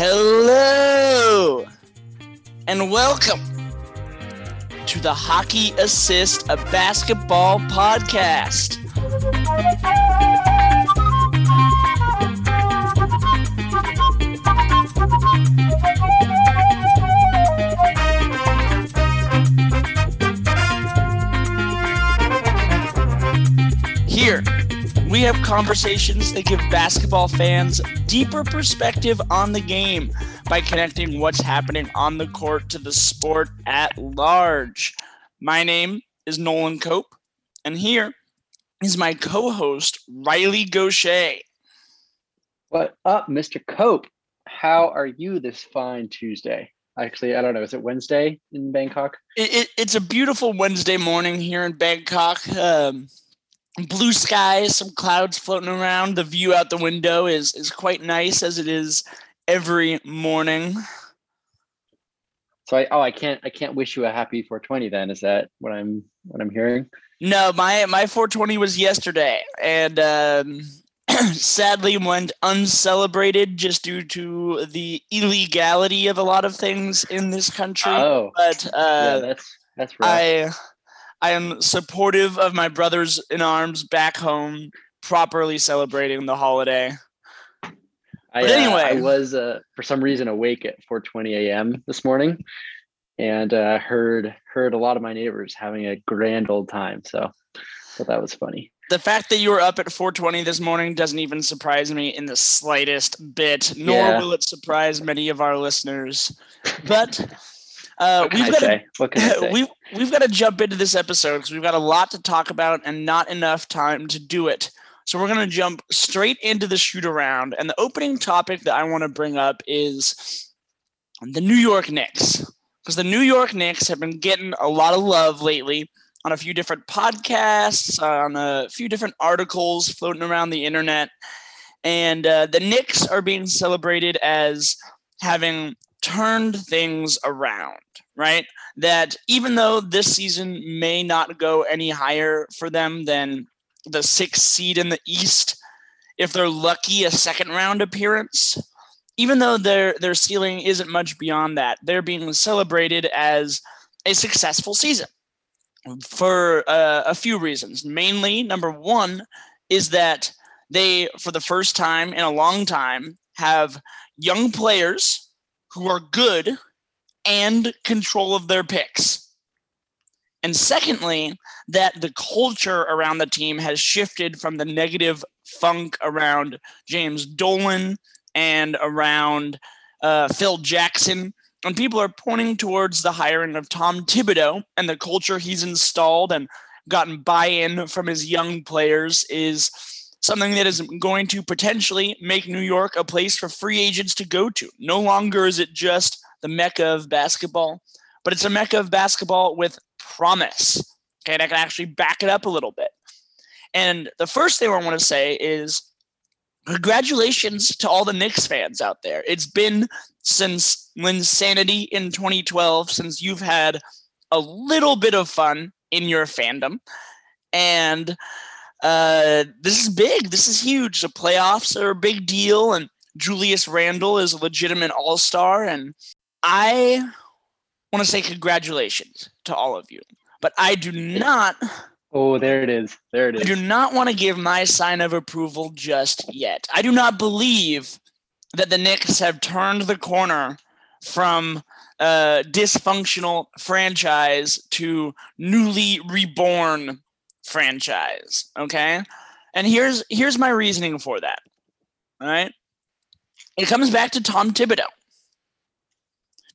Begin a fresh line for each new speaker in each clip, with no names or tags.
Hello and welcome to the Hockey Assist a Basketball podcast. We have conversations that give basketball fans deeper perspective on the game by connecting what's happening on the court to the sport at large. My name is Nolan Cope, and here is my co host, Riley Gaucher.
What up, Mr. Cope? How are you this fine Tuesday? Actually, I don't know. Is it Wednesday in Bangkok?
It, it, it's a beautiful Wednesday morning here in Bangkok. Um, blue skies, some clouds floating around. The view out the window is is quite nice as it is every morning.
So I oh I can't I can't wish you a happy 420 then. Is that what I'm what I'm hearing?
No, my my 420 was yesterday, and um, sadly went uncelebrated just due to the illegality of a lot of things in this country.
Oh,
but uh,
yeah, that's that's right.
I I am supportive of my brothers in arms back home, properly celebrating the holiday.
I,
But
uh,
anyway.
I was uh, for some reason awake at 4:20 a.m. this morning, and uh, heard heard a lot of my neighbors having a grand old time. So, so that was funny.
The fact that you were up at 4:20 this morning doesn't even surprise me in the slightest bit, nor
Yeah.
will it surprise many of our listeners. But uh,
What can
we've got to
say?
We've got to jump into this episode because we've got a lot to talk about and not enough time to do it. So we're going to jump straight into the shoot around. And the opening topic that I want to bring up is the New York Knicks. Because the New York Knicks have been getting a lot of love lately on a few different podcasts, on a few different articles floating around the internet. And uh, the Knicks are being celebrated as having turned things around, right? That even though this season may not go any higher for them than the sixth seed in the East, if they're lucky, a second round appearance, even though their their ceiling isn't much beyond that, they're being celebrated as a successful season for uh, a few reasons. Mainly, number one is that they, for the first time in a long time, have young players who are good and control of their picks. And secondly, that the culture around the team has shifted from the negative funk around James Dolan and around uh, Phil Jackson. And people are pointing towards the hiring of Tom Thibodeau and the culture he's installed and gotten buy in from his young players is something that is going to potentially make New York a place for free agents to go to. No longer is it just the mecca of basketball, but it's a mecca of basketball with promise. Okay, and I can actually back it up a little bit. And the first thing I want to say is congratulations to all the Knicks fans out there. It's been since Linsanity in 2012, since you've had a little bit of fun in your fandom. And uh, this is big. This is huge. The playoffs are a big deal, and Julius Randle is a legitimate all star. And I want to say congratulations to all of you. But I do not,
oh, there it is. There it is.
I do not want to give my sign of approval just yet. I do not believe that the Knicks have turned the corner from a dysfunctional franchise to newly reborn franchise. Okay, and here's here's my reasoning for that. All right, it comes back to Tom Thibodeau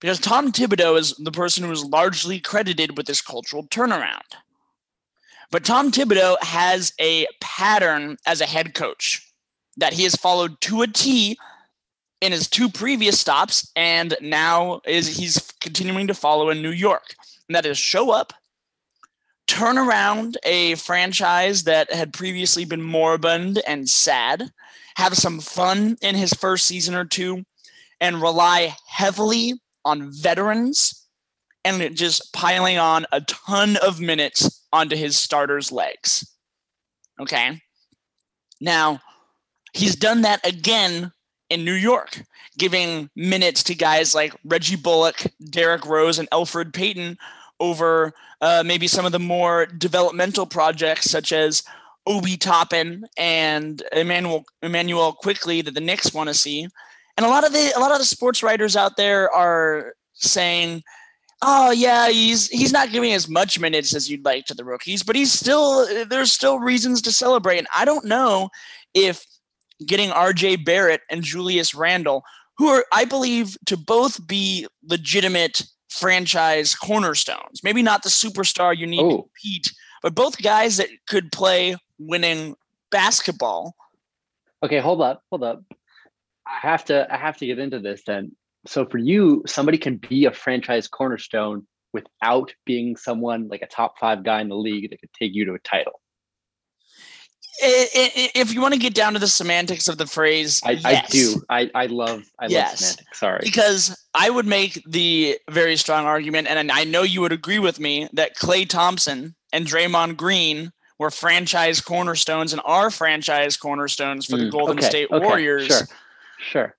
because Tom Thibodeau is the person who is largely credited with this cultural turnaround. But Tom Thibodeau has a pattern as a head coach that he has followed to a T in his two previous stops and now is he's continuing to follow in New York. And that is show up, turn around a franchise that had previously been moribund and sad, have some fun in his first season or two, and rely heavily on veterans and just piling on a ton of minutes onto his starters' legs. Okay. Now, he's done that again in New York, giving minutes to guys like Reggie Bullock, Derrick Rose, and Elfrid Payton over uh, maybe some of the more developmental projects such as Obi Toppin and Emmanuel Immanuel Quickley that the Knicks want to see. And a lot of the a lot of the sports writers out there are saying, "Oh yeah, he's he's not giving as much minutes as you'd like to the rookies, but he's still there's still reasons to celebrate." And I don't know if getting RJ Barrett and Julius Randle who are I believe to both be legitimate franchise cornerstones, maybe not the superstar you need to oh. compete, but both guys that could play winning basketball.
Okay, hold up, hold up. I have to I have to get into this then. So for you, somebody can be a franchise cornerstone without being someone like a top five guy in the league that could take you to a title.
If you want to get down to the semantics of the phrase,
I, yes. I do. I, I love I yes. love semantics. Sorry.
Because I would make the very strong argument, and I know you would agree with me, that Klay Thompson and Draymond Green were franchise cornerstones and are franchise cornerstones for mm, the Golden okay, State okay, Warriors.
Sure. Sure.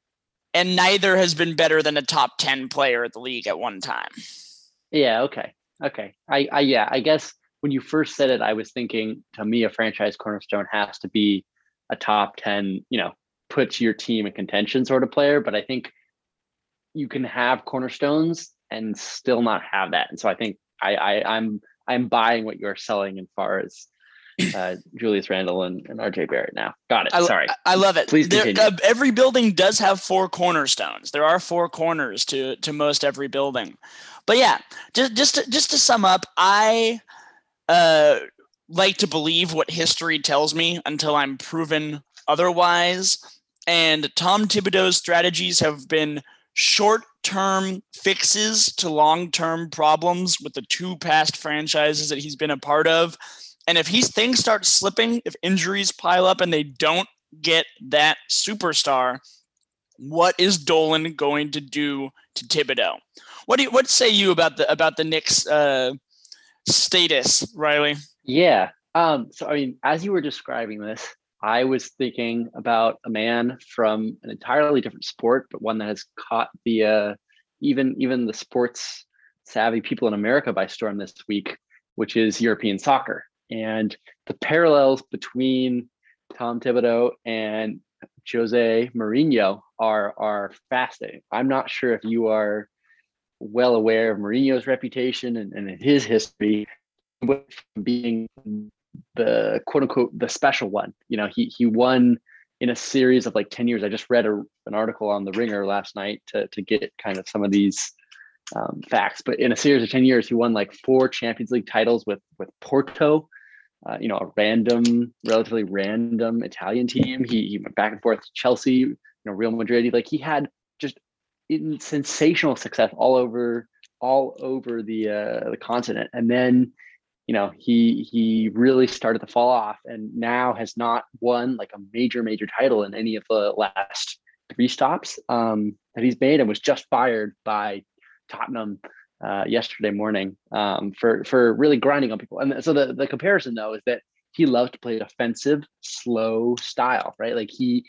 And neither has been better than a top 10 player at the league at one time.
Yeah, okay. Okay. I, I yeah, I guess when you first said it, I was thinking to me a franchise cornerstone has to be a top 10, you know, puts your team in contention sort of player. But I think you can have cornerstones and still not have that. And so I think I, I I'm I'm buying what you're selling as far as uh, Julius Randle and, and RJ Barrett now. Got it.
I,
Sorry.
I love it.
Please continue.
There, uh, every building does have four cornerstones. There are four corners to to most every building. But yeah, just just to, just to sum up, I uh, like to believe what history tells me until I'm proven otherwise. And Tom Thibodeau's strategies have been short term fixes to long term problems with the two past franchises that he's been a part of. And if he's things start slipping, if injuries pile up and they don't get that superstar, what is Dolan going to do to Thibodeau? What do you, what say you about the about the Knicks uh, status, Riley?
Yeah. Um, so I mean, as you were describing this, I was thinking about a man from an entirely different sport, but one that has caught the uh, even even the sports savvy people in America by storm this week, which is European soccer and the parallels between Tom Thibodeau and Jose Mourinho are are fascinating. I'm not sure if you are well aware of Mourinho's reputation and, and his history being the quote unquote the special one. You know, he he won in a series of like 10 years. I just read a, an article on the ringer last night to, to get kind of some of these um, facts, but in a series of 10 years, he won like four Champions League titles with, with Porto, uh, you know, a random, relatively random Italian team. He, he went back and forth to Chelsea, you know, Real Madrid. Like he had just sensational success all over, all over the uh, the continent. And then, you know, he he really started to fall off, and now has not won like a major major title in any of the last three stops um, that he's made, and was just fired by Tottenham uh, yesterday morning um, for for really grinding on people. And so the the comparison though is that he loves to play defensive, slow style, right? Like he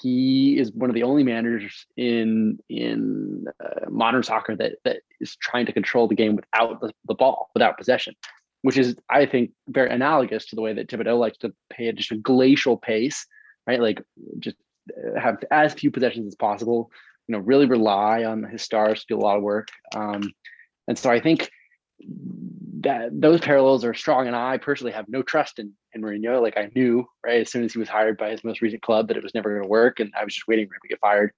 he is one of the only managers in in uh, modern soccer that that is trying to control the game without the, the ball, without possession, which is I think very analogous to the way that Thibodeau likes to play at just a glacial pace, right? Like just uh, have as few possessions as possible. You know, really rely on his stars to do a lot of work. Um, and so I think that those parallels are strong. And I personally have no trust in, in Mourinho. Like I knew right as soon as he was hired by his most recent club that it was never going to work. And I was just waiting for him to get fired.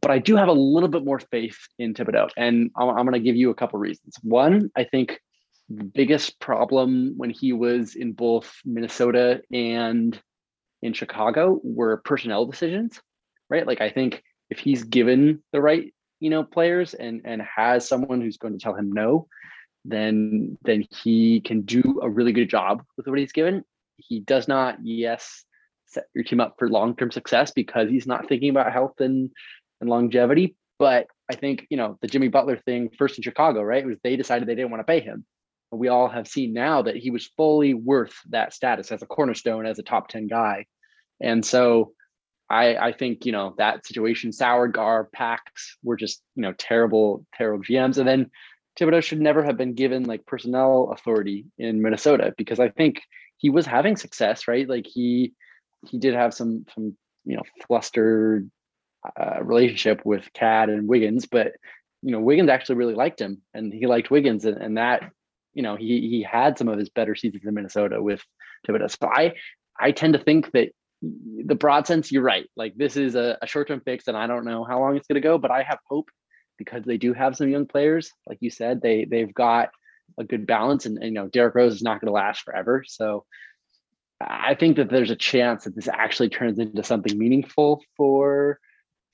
But I do have a little bit more faith in Thibodeau. And I'm, I'm going to give you a couple reasons. One, I think the biggest problem when he was in both Minnesota and in Chicago were personnel decisions, right? Like I think if he's given the right you know players and and has someone who's going to tell him no then then he can do a really good job with what he's given. He does not yes set your team up for long-term success because he's not thinking about health and and longevity. But i think you know the jimmy butler thing first in chicago right was they decided they didn't want to pay him. We all have seen now that he was fully worth that status as a cornerstone as a top 10 guy. And so I, I think you know that situation soured Gar Pax were just you know terrible terrible GMs and then Thibodeau should never have been given like personnel authority in Minnesota because I think he was having success right? Like he he did have some some you know flustered uh, relationship with KAT and Wiggins but you know Wiggins actually really liked him and he liked Wiggins and, and that you know he he had some of his better seasons in Minnesota with Thibodeau. So I I tend to think that the broad sense, you're right. Like this is a, a short term fix, and I don't know how long it's going to go, but I have hope because they do have some young players. Like you said, they they've got a good balance, and, and you know Derrick Rose is not going to last forever. So I think that there's a chance that this actually turns into something meaningful for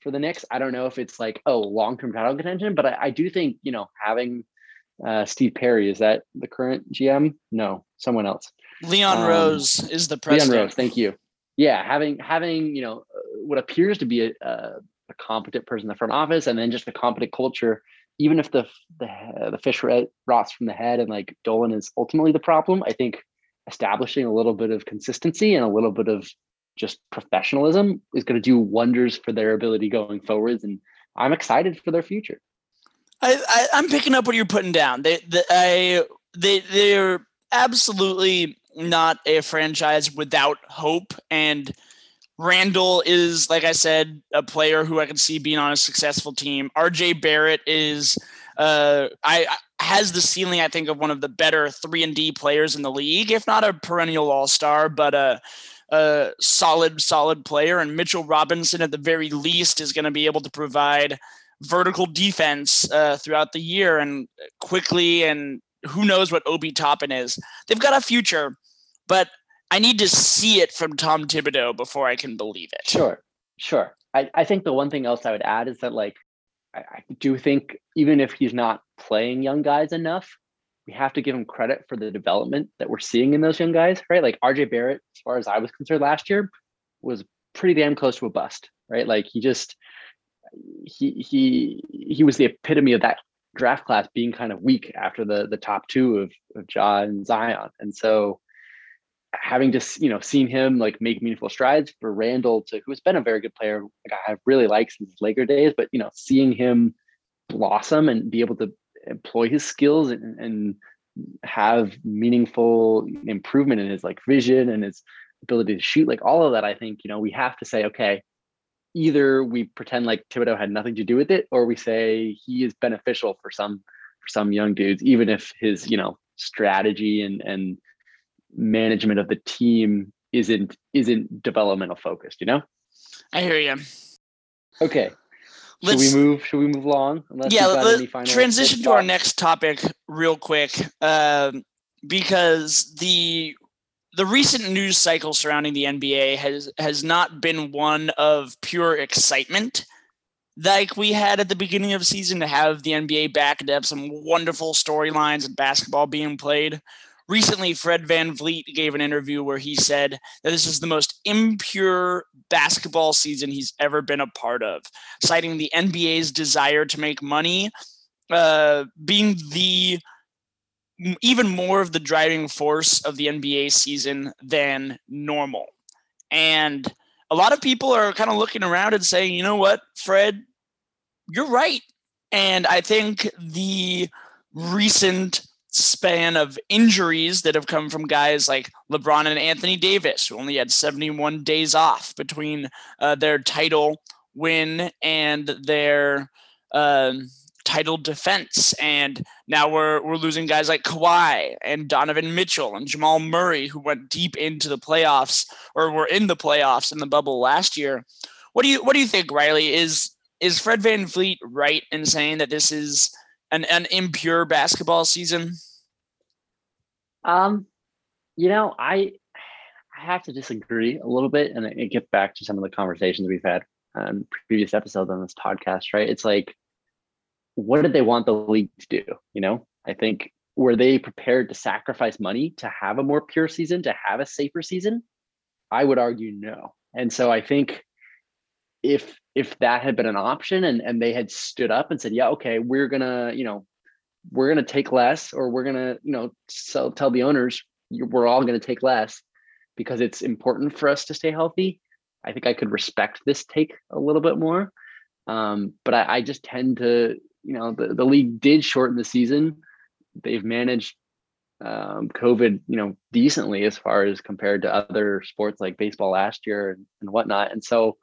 for the Knicks. I don't know if it's like oh long term title contention, but I, I do think you know having uh, Steve Perry is that the current GM? No, someone else.
Leon um, Rose is the president.
Leon Rose, thank you yeah, having having you know what appears to be a, a, a, competent person in the front office, and then just a competent culture. Even if the the, the fish rots from the head, and like Dolan is ultimately the problem, I think establishing a little bit of consistency and a little bit of just professionalism is going to do wonders for their ability going forwards. And I'm excited for their future.
I, I am picking up what you're putting down. They, I they they're absolutely not a franchise without hope. And Randle is, like I said, a player who I can see being on a successful team. RJ Barrett is, uh, I has the ceiling, I think, of one of the better three and D players in the league, if not a perennial All Star, but a, a solid, solid player. And Mitchell Robinson, at the very least, is going to be able to provide vertical defense uh, throughout the year and Quickley and who knows what Obi Toppin is. They've got a future, but I need to see it from Tom Thibodeau before I can believe it.
Sure, sure. I, I think the one thing else I would add is that like I, I do think even if he's not playing young guys enough, we have to give him credit for the development that we're seeing in those young guys, right? Like RJ Barrett, as far as I was concerned last year, was pretty damn close to a bust, right? Like he just he he he was the epitome of that draft class being kind of weak after the the top two of, of and Zion. And so having just, you know, seen him like make meaningful strides for Randle to who's been a very good player, like I really liked since his Laker days, but you know, seeing him blossom and be able to employ his skills and, and have meaningful improvement in his like vision and his ability to shoot, like all of that, I think, you know, we have to say, okay, either we pretend like Thibodeau had nothing to do with it, or we say he is beneficial for some for some young dudes, even if his you know strategy and and management of the team isn't isn't developmental focused. You know.
I hear you.
Okay. Let's, should we move? Should we move along?
yeah. Let, transition to our next topic real quick, um, because the the recent news cycle surrounding the NBA has has not been one of pure excitement like we had at the beginning of the season to have the NBA back and to have some wonderful storylines and basketball being played. Recently, Fred Van VanVleet gave an interview where he said that this is the most impure basketball season he's ever been a part of, citing the NBA's desire to make money uh, being the even more of the driving force of the NBA season than normal. And a lot of people are kind of looking around and saying, you know what, Fred, you're right. And I think the recent span of injuries that have come from guys like LeBron and Anthony Davis, who only had 71 days off between uh, their title win and their. Uh, title defense. And now we're we're losing guys like Kawhi and Donovan Mitchell and Jamal Murray, who went deep into the playoffs or were in the playoffs in the bubble last year. What do you what do you think, Riley? Is is Fred VanVleet right in saying that this is an, an impure basketball season?
Um, you know, I I have to disagree a little bit, and it back to some of the conversations we've had on previous episodes on this podcast, right? It's like what did they want the league to do? You know, I think were they prepared to sacrifice money to have a more pure season, to have a safer season? I would argue no. And so I think if if that had been an option and and they had stood up and said, yeah, okay, we're gonna, you know, we're gonna take less, or we're gonna, you know, sell, tell the owners we're all gonna take less because it's important for us to stay healthy. I think I could respect this take a little bit more. Um, but I, I just tend to, you know, the, the league did shorten the season. They've managed um, COVID, you know, decently as far as compared to other sports like baseball last year and, and whatnot. And so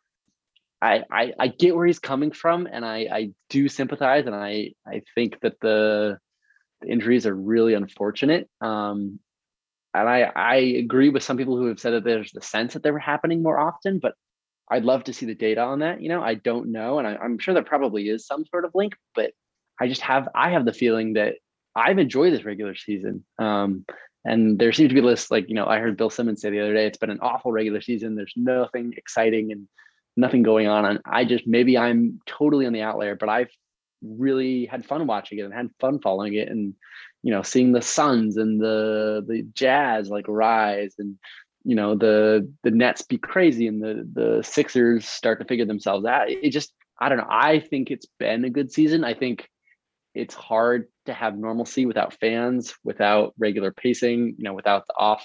I, I, get where he's coming from, and I I do sympathize, and I I think that the, the injuries are really unfortunate. Um, and I I agree with some people who have said that there's the sense that they were happening more often, but I'd love to see the data on that. You know, I don't know, and I, I'm sure there probably is some sort of link, but I just have I have the feeling that I've enjoyed this regular season. Um, and there seems to be lists like, you know, I heard Bill Simmons say the other day, it's been an awful regular season. There's nothing exciting and nothing going on. And I just maybe I'm totally on the outlier, but I've really had fun watching it and had fun following it and you know seeing the Suns and the the Jazz like rise and you know the the Nets be crazy and the the Sixers start to figure themselves out. It just I don't know. I think it's been a good season. I think it's hard to have normalcy without fans, without regular pacing, you know, without the off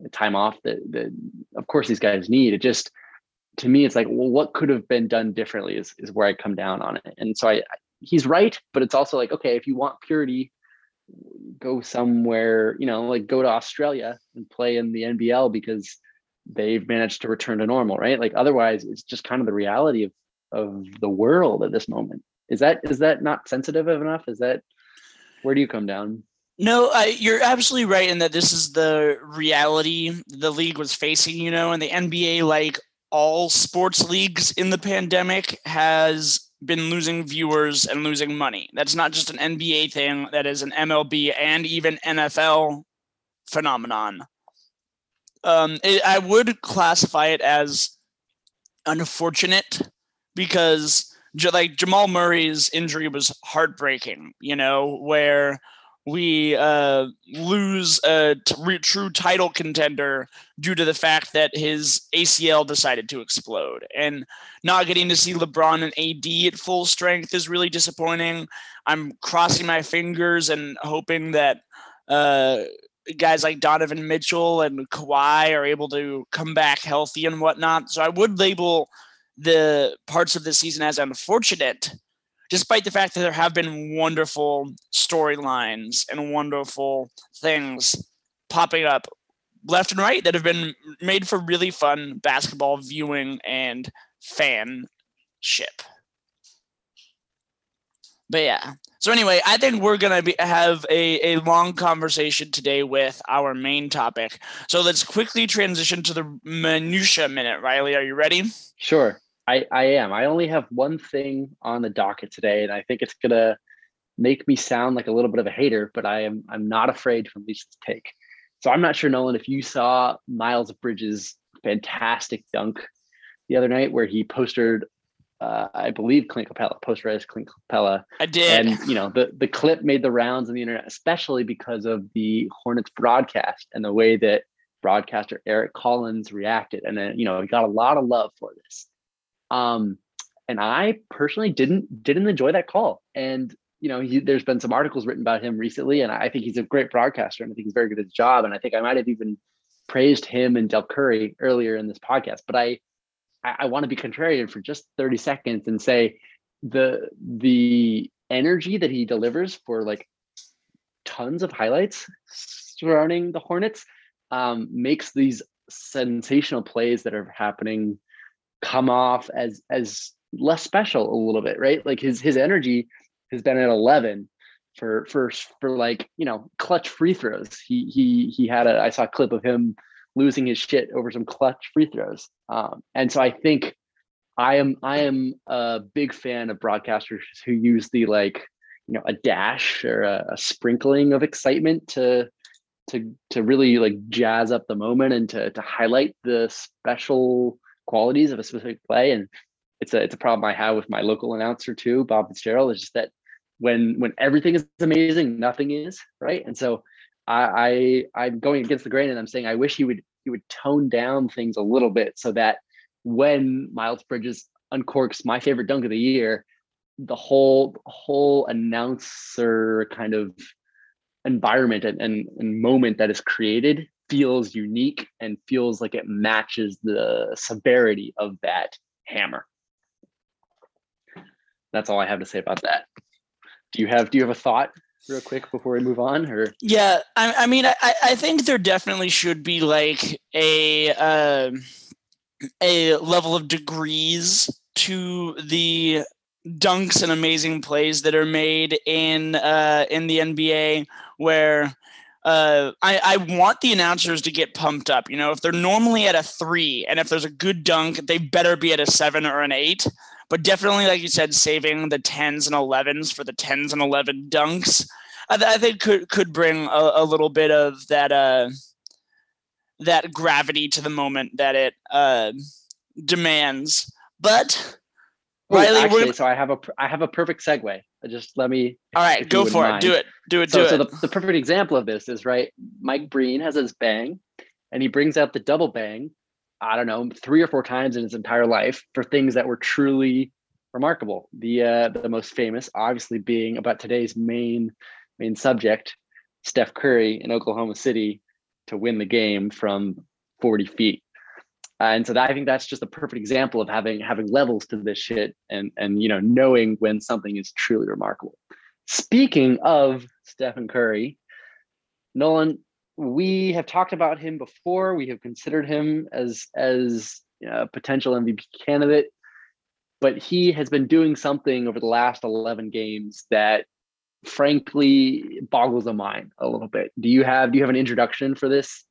the time off that, that of course these guys need. It just to me, it's like, well, what could have been done differently is, is where I come down on it. And so I, he's right, but it's also like, okay, if you want purity, go somewhere, you know, like go to Australia and play in the NBL because they've managed to return to normal, right? Like otherwise it's just kind of the reality of of the world at this moment. Is that is that not sensitive enough? Is that where do you come down?
No, you're absolutely right in that this is the reality the league was facing, you know, and the NBA, like all sports leagues in the pandemic, has been losing viewers and losing money. That's not just an NBA thing, that is an MLB and even NFL phenomenon. Um, it, I would classify it as unfortunate because like Jamal Murray's injury was heartbreaking, you know, where we uh, lose a t- true title contender due to the fact that his ACL decided to explode. And not getting to see LeBron and AD at full strength is really disappointing. I'm crossing my fingers and hoping that uh, guys like Donovan Mitchell and Kawhi are able to come back healthy and whatnot. So I would label the parts of the season as unfortunate, despite the fact that there have been wonderful storylines and wonderful things popping up left and right that have been made for really fun basketball viewing and fanship. But yeah. So anyway, I think we're gonna have a, a long conversation today with our main topic. So let's quickly transition to the minutia minute. Riley, are you ready?
Sure. I, I am. I only have one thing on the docket today, and I think it's gonna make me sound like a little bit of a hater, but I am I'm not afraid from this take. So I'm not sure, Nolan, if you saw Miles Bridges' fantastic dunk the other night where he posted uh, I believe Clint Capela, posterized Clint Capela.
I did.
And you know, the the clip made the rounds on the internet, especially because of the Hornets broadcast and the way that broadcaster Eric Collins reacted. And then, you know, he got a lot of love for this. Um, and I personally didn't didn't enjoy that call. And you know, he, there's been some articles written about him recently, and I think he's a great broadcaster, and I think he's very good at his job. And I think I might have even praised him and Del Curry earlier in this podcast. But I, I, I want to be contrarian for just 30 seconds and say the the energy that he delivers for like tons of highlights surrounding the Hornets um, makes these sensational plays that are happening come off as as less special a little bit, right? Like his his energy has been at 11 for for for like you know clutch free throws. He he he had a I saw a clip of him losing his shit over some clutch free throws. Um, and so I think I am I am a big fan of broadcasters who use the like you know a dash or a, a sprinkling of excitement to to to really like jazz up the moment and to to highlight the special qualities of a specific play. And it's a it's a problem I have with my local announcer too, Bob Fitzgerald. Is just that when when everything is amazing, nothing is right. And so I, I I'm going against the grain, and I'm saying I wish he would he would tone down things a little bit so that when Miles Bridges uncorks my favorite dunk of the year, the whole whole announcer kind of environment and, and, and moment that is created feels unique and feels like it matches the severity of that hammer. That's all I have to say about that. Do you have do you have a thought real quick before we move on or
yeah i, I mean I, I think there definitely should be like a uh, a level of degrees to the dunks and amazing plays that are made in uh, in the NBA where uh, I, I want the announcers to get pumped up. You know, if they're normally at a three and if there's a good dunk, they better be at a seven or an eight. But definitely, like you said, saving the tens and elevens for the tens and eleven dunks, I, th- I think could could bring a, a, little bit of that uh, that gravity to the moment that it uh, demands. But
Riley, actually, so I have a I have a perfect segue. Just let me.
All right, go for mind. it. Do it. Do it.
So,
do
so
it.
the, the perfect example of this is right. Mike Breen has his bang, and he brings out the double bang. I don't know, three or four times in his entire life for things that were truly remarkable. The uh, the most famous, obviously, being about today's main main subject, Steph Curry in Oklahoma City to win the game from 40 feet. Uh, and so that, I think that's just a perfect example of having having levels to this shit and and you know knowing when something is truly remarkable. Speaking of Stephen Curry, Nolan, we have talked about him before. We have considered him as as a potential MVP candidate, but he has been doing something over the last eleven games that frankly boggles the mind a little bit. Do you have do you have an introduction for this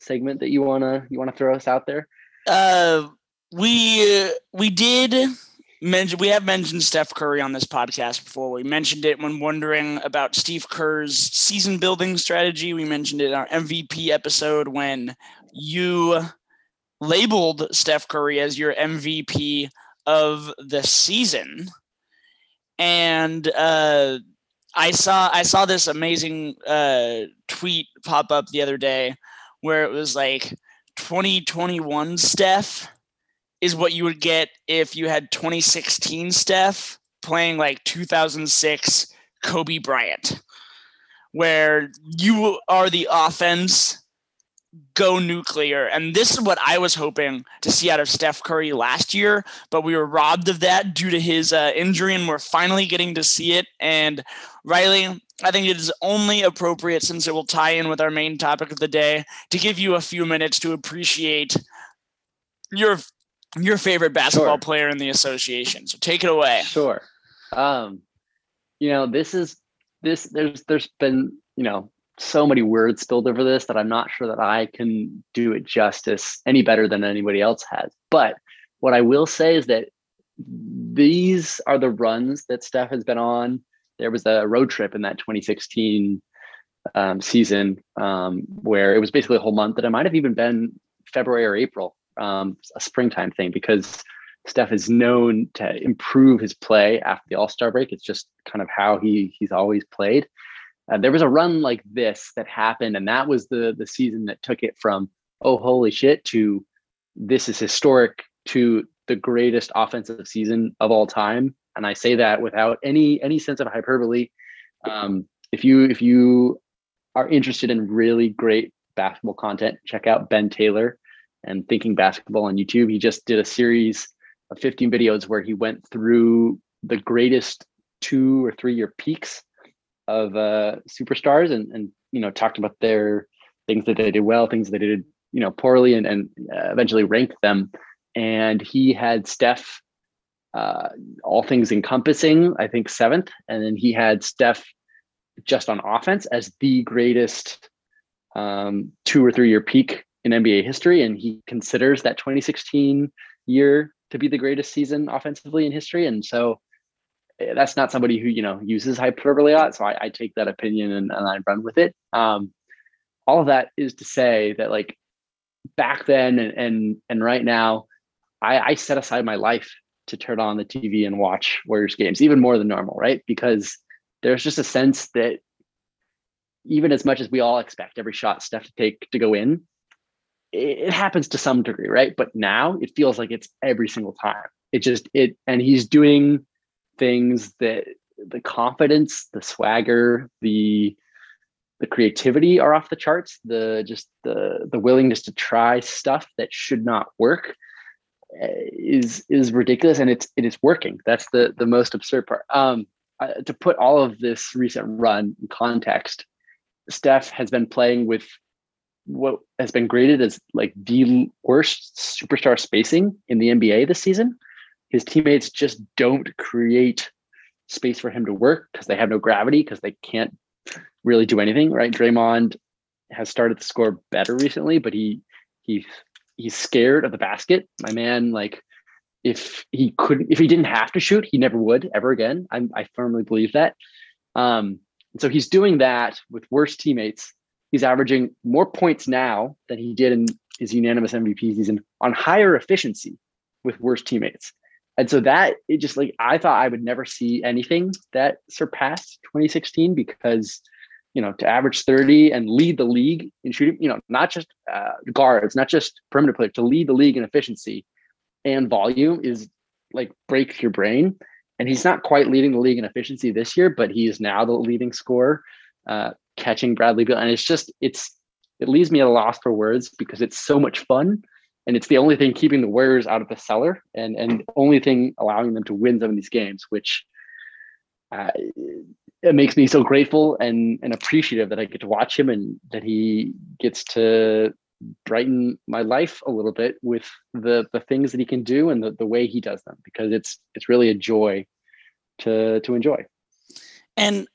segment that you wanna you wanna throw us out there?
Uh, we uh, we did mention we have mentioned Steph Curry on this podcast before. We mentioned it when wondering about Steve Kerr's season building strategy. We mentioned it in our MVP episode when you labeled Steph Curry as your MVP of the season. And uh, I saw I saw this amazing uh, tweet pop up the other day where it was like 2021 Steph is what you would get if you had 2016 Steph playing like 2006 Kobe Bryant, where you are the offense, go nuclear. And this is what I was hoping to see out of Steph Curry last year, but we were robbed of that due to his uh, injury, and we're finally getting to see it. And Riley, I think it is only appropriate since it will tie in with our main topic of the day to give you a few minutes to appreciate your your favorite basketball sure. player in the association. So take it away.
Sure. Um, you know, this is this there's there's been, you know, so many words spilled over this that I'm not sure that I can do it justice any better than anybody else has. But what I will say is that these are the runs that Steph has been on there was a road trip in that 2016 um, season um, where it was basically a whole month that it might have even been February or April, um, a springtime thing, because Steph is known to improve his play after the All Star break. It's just kind of how he he's always played. Uh, there was a run like this that happened, and that was the the season that took it from oh holy shit to this is historic to the greatest offensive season of all time and I say that without any any sense of hyperbole. Um, if you if you are interested in really great basketball content, check out Ben Taylor and Thinking Basketball on YouTube. He just did a series of 15 videos where he went through the greatest two or three year peaks of uh, superstars and and you know talked about their things that they did well, things they did you know poorly, and and uh, eventually ranked them. And he had Steph uh, all things encompassing, I think seventh. And then he had Steph just on offense as the greatest um, two or three year peak in NBA history. And he considers that 2016 year to be the greatest season offensively in history. And so that's not somebody who, you know, uses hyperbole a lot. So I, I take that opinion and, and I run with it. Um, all of that is to say that like back then and and, and right now, I, I set aside my life to turn on the TV and watch Warriors games, even more than normal, right? Because there's just a sense that even as much as we all expect every shot Steph to take to go in, it, happens to some degree, right? But now it feels like it's every single time. It just it and he's doing things that the confidence, the swagger, the the creativity are off the charts. The just the the willingness to try stuff that should not work uh, is is ridiculous, and it's it is working. That's the the most absurd part. Um, to put all of this recent run in context, Steph has been playing with what has been graded as like the worst superstar spacing in the NBA this season. His teammates just don't create space for him to work because they have no gravity because they can't really do anything. Right? Draymond has started to score better recently, but he he he's scared of the basket. My man, like if he couldn't, if he didn't have to shoot, he never would ever again. i I firmly believe that. Um, so he's doing that with worse teammates. He's averaging more points now than he did in his unanimous MVP season on higher efficiency with worse teammates. And so that it just like I thought I would never see anything that surpassed 2016 because you know to average 30 and lead the league in shooting, you know, not just uh, guards, not just perimeter players, to lead the league in efficiency and volume is like breaks your brain. And he's not quite leading the league in efficiency this year, but he is now the leading scorer, uh, catching Bradley Beal. And it's just it's it leaves me at a loss for words because it's so much fun and it's the only thing keeping the Warriors out of the cellar, and and only thing allowing them to win some of these games, which uh, it makes me so grateful and and appreciative that I get to watch him and that he gets to brighten my life a little bit with the the things that he can do and the, the way he does them because it's it's really a joy to to enjoy.
And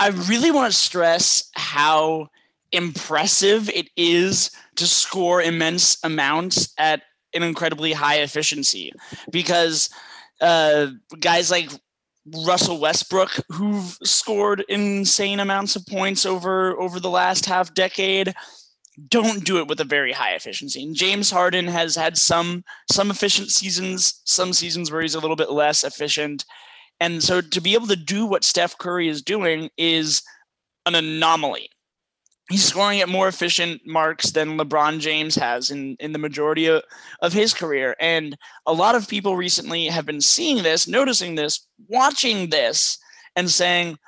i really want to stress how impressive it is to score immense amounts at an incredibly high efficiency because uh, guys like Russell Westbrook, who've scored insane amounts of points over over the last half decade, don't do it with a very high efficiency. And James Harden has had some some efficient seasons, some seasons where he's a little bit less efficient. And so to be able to do what Steph Curry is doing is an anomaly he's scoring at more efficient marks than LeBron James has in, in the majority of, of his career. And a lot of people recently have been seeing this, noticing this, watching this, and saying,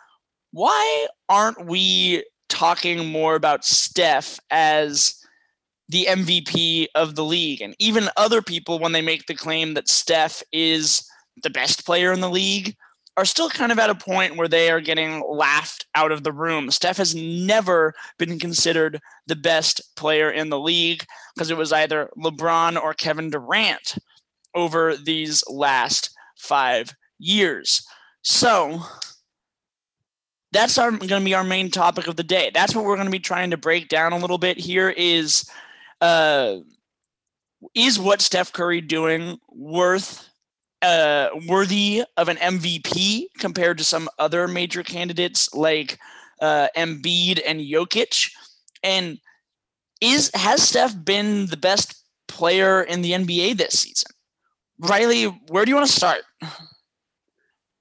why aren't we talking more about Steph as the MVP of the league? And even other people, when they make the claim that Steph is the best player in the league, are still kind of at a point where they are getting laughed out of the room. Steph has never been considered the best player in the league because it was either LeBron or Kevin Durant over these last five years. So that's our going to be our main topic of the day. That's what we're going to be trying to break down a little bit here is uh is what Steph Curry doing worth uh, worthy of an MVP compared to some other major candidates like uh, Embiid and Jokic? And is has Steph been the best player in the NBA this season? Riley, where do you want to start?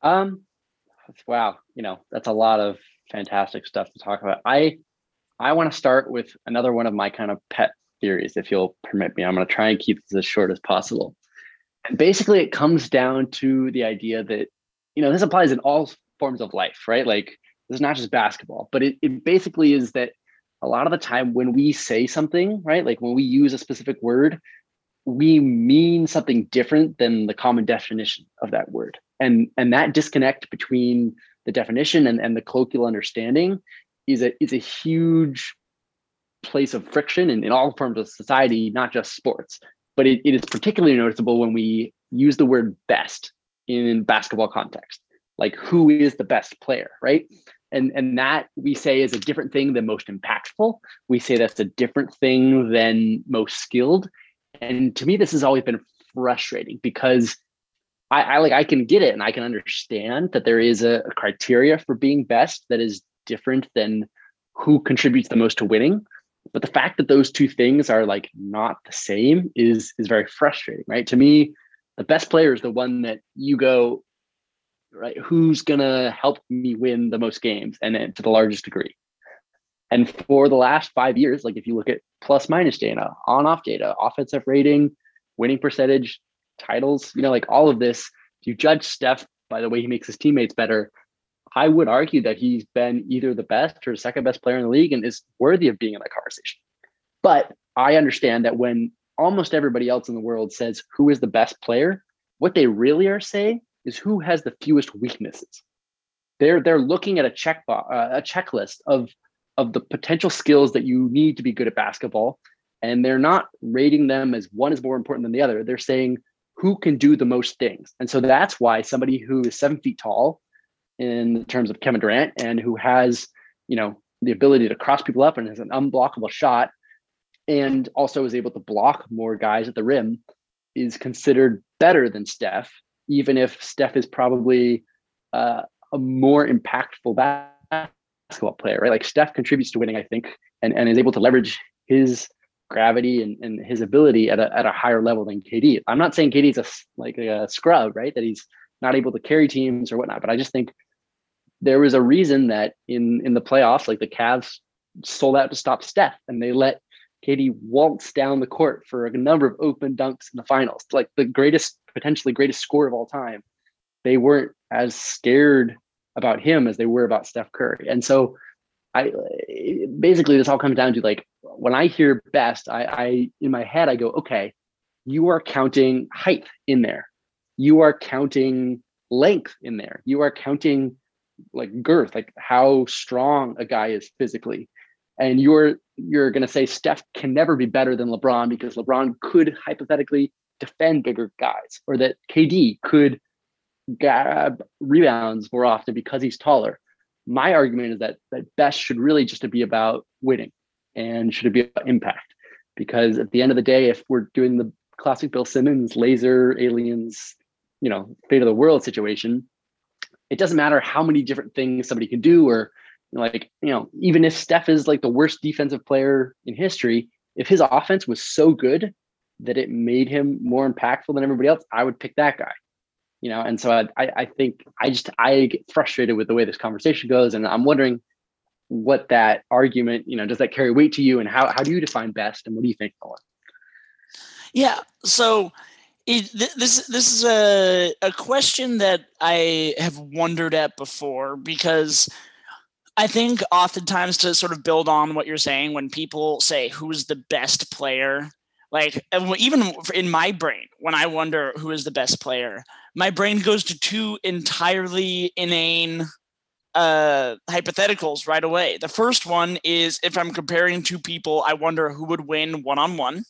Um, wow, you know that's a lot of fantastic stuff to talk about. I I want to start with another one of my kind of pet theories, if you'll permit me. I'm going to try and keep this as short as possible basically it comes down to the idea that you know this applies in all forms of life right? Like this is not just basketball but it, it basically is that a lot of the time when we say something right? Like when we use a specific word we mean something different than the common definition of that word. And and that disconnect between the definition and, and the colloquial understanding is a is a huge place of friction in, in all forms of society not just sports but it, it is particularly noticeable when we use the word best in basketball context like who is the best player right? And and that we say is a different thing than most impactful. We say that's a different thing than most skilled. And to me this has always been frustrating because I, I like i can get it and i can understand that there is a, a criteria for being best that is different than who contributes the most to winning but the fact that those two things are like not the same is is very frustrating right? To me the best player is the one that you go right who's gonna help me win the most games and then to the largest degree. And for the last five years like if you look at plus minus data on off data offensive rating winning percentage titles you know like all of this you judge steph by the way he makes his teammates better I would argue that he's been either the best or second best player in the league and is worthy of being in that conversation. But I understand that when almost everybody else in the world says who is the best player, what they really are saying is who has the fewest weaknesses. They're they're looking at a check uh, a checklist of of the potential skills that you need to be good at basketball, and they're not rating them as one is more important than the other. They're saying who can do the most things, and so that's why somebody who is seven feet tall, in terms of Kevin Durant, and who has you know the ability to cross people up and has an unblockable shot, and also is able to block more guys at the rim, is considered better than Steph, even if Steph is probably uh, a more impactful basketball player, right? Like Steph contributes to winning, I think, and, and is able to leverage his gravity and, and his ability at a, at a higher level than KD. I'm not saying KD's a like a scrub, right? That he's not able to carry teams or whatnot, but I just think there was a reason that in in the playoffs, like the Cavs sold out to stop Steph, and they let KD waltz down the court for a number of open dunks in the finals, like the greatest, potentially greatest score of all time. They weren't as scared about him as they were about Steph Curry. And so I basically this all comes down to like when I hear best, I, I in my head I go, okay, you are counting height in there. You are counting length in there. You are counting like girth, like how strong a guy is physically. And you're you're to say Steph can never be better than LeBron because LeBron could hypothetically defend bigger guys, or that KD could grab rebounds more often because he's taller. My argument is that that best should really just be about winning and should it be about impact. Because at the end of the day, if we're doing the classic Bill Simmons laser aliens, you know, fate of the world situation, it doesn't matter how many different things somebody can do or like, you know, even if Steph is like the worst defensive player in history, if his offense was so good that it made him more impactful than everybody else, I would pick that guy. You know, and so I, I think I just I get frustrated with the way this conversation goes, and I'm wondering what that argument, you know, does that carry weight to you, and how how do you define best, and what do you think, Nolan?
Yeah, so it, this this is a a question that I have wondered at before because I think oftentimes to sort of build on what you're saying, when people say who's the best player, like even in my brain, when I wonder who is the best player, my brain goes to two entirely inane uh, hypotheticals right away. The first one is if I'm comparing two people, I wonder who would win one on one.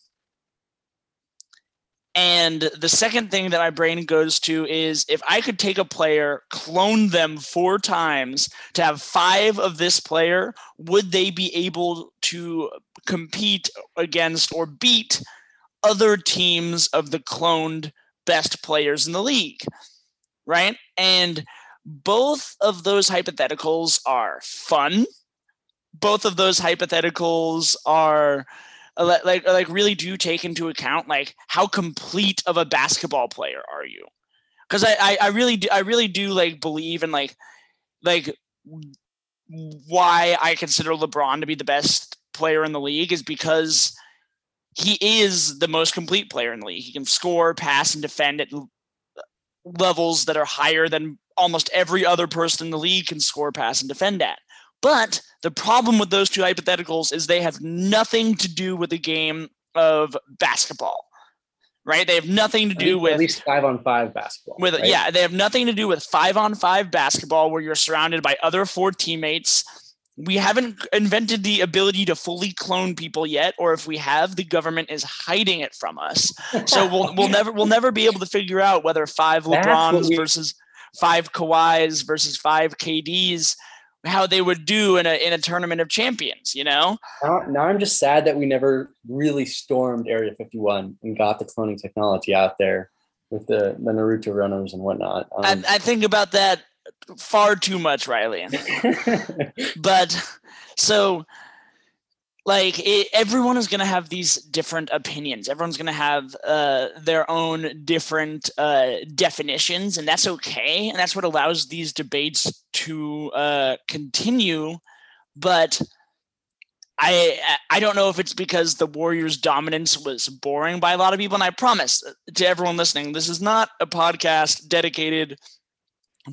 And the second thing that my brain goes to is if I could take a player, clone them four times to have five of this player, would they be able to compete against or beat other teams of the cloned best players in the league? Right. And both of those hypotheticals are fun. Both of those hypotheticals are Uh, like like really do take into account like how complete of a basketball player are you? Because I, I, I really do i really do like believe in like like why i consider lebron to be the best player in the league is because he is the most complete player in the league. He can score pass and defend at levels that are higher than almost every other person in the league can score pass and defend at but the problem with those two hypotheticals is they have nothing to do with the game of basketball. Right? They have nothing to do with
at least five on five basketball.
With right? yeah, they have nothing to do with five on five basketball where you're surrounded by other four teammates. We haven't invented the ability to fully clone people yet, or if we have, the government is hiding it from us. So we'll we'll never we'll never be able to figure out whether five LeBrons we- versus five Kawhis versus five KDs how they would do in a in a tournament of champions, you know?
Now, now I'm just sad that we never really stormed Area 51 and got the cloning technology out there with the, the Naruto runners and whatnot.
Um, I, I think about that far too much, Riley. but so like it, everyone is going to have these different opinions. Everyone's going to have uh, their own different uh, definitions and that's okay and that's what allows these debates to uh, continue. But I I don't know if it's because the Warriors' dominance was boring by a lot of people, and I promise to everyone listening, this is not a podcast dedicated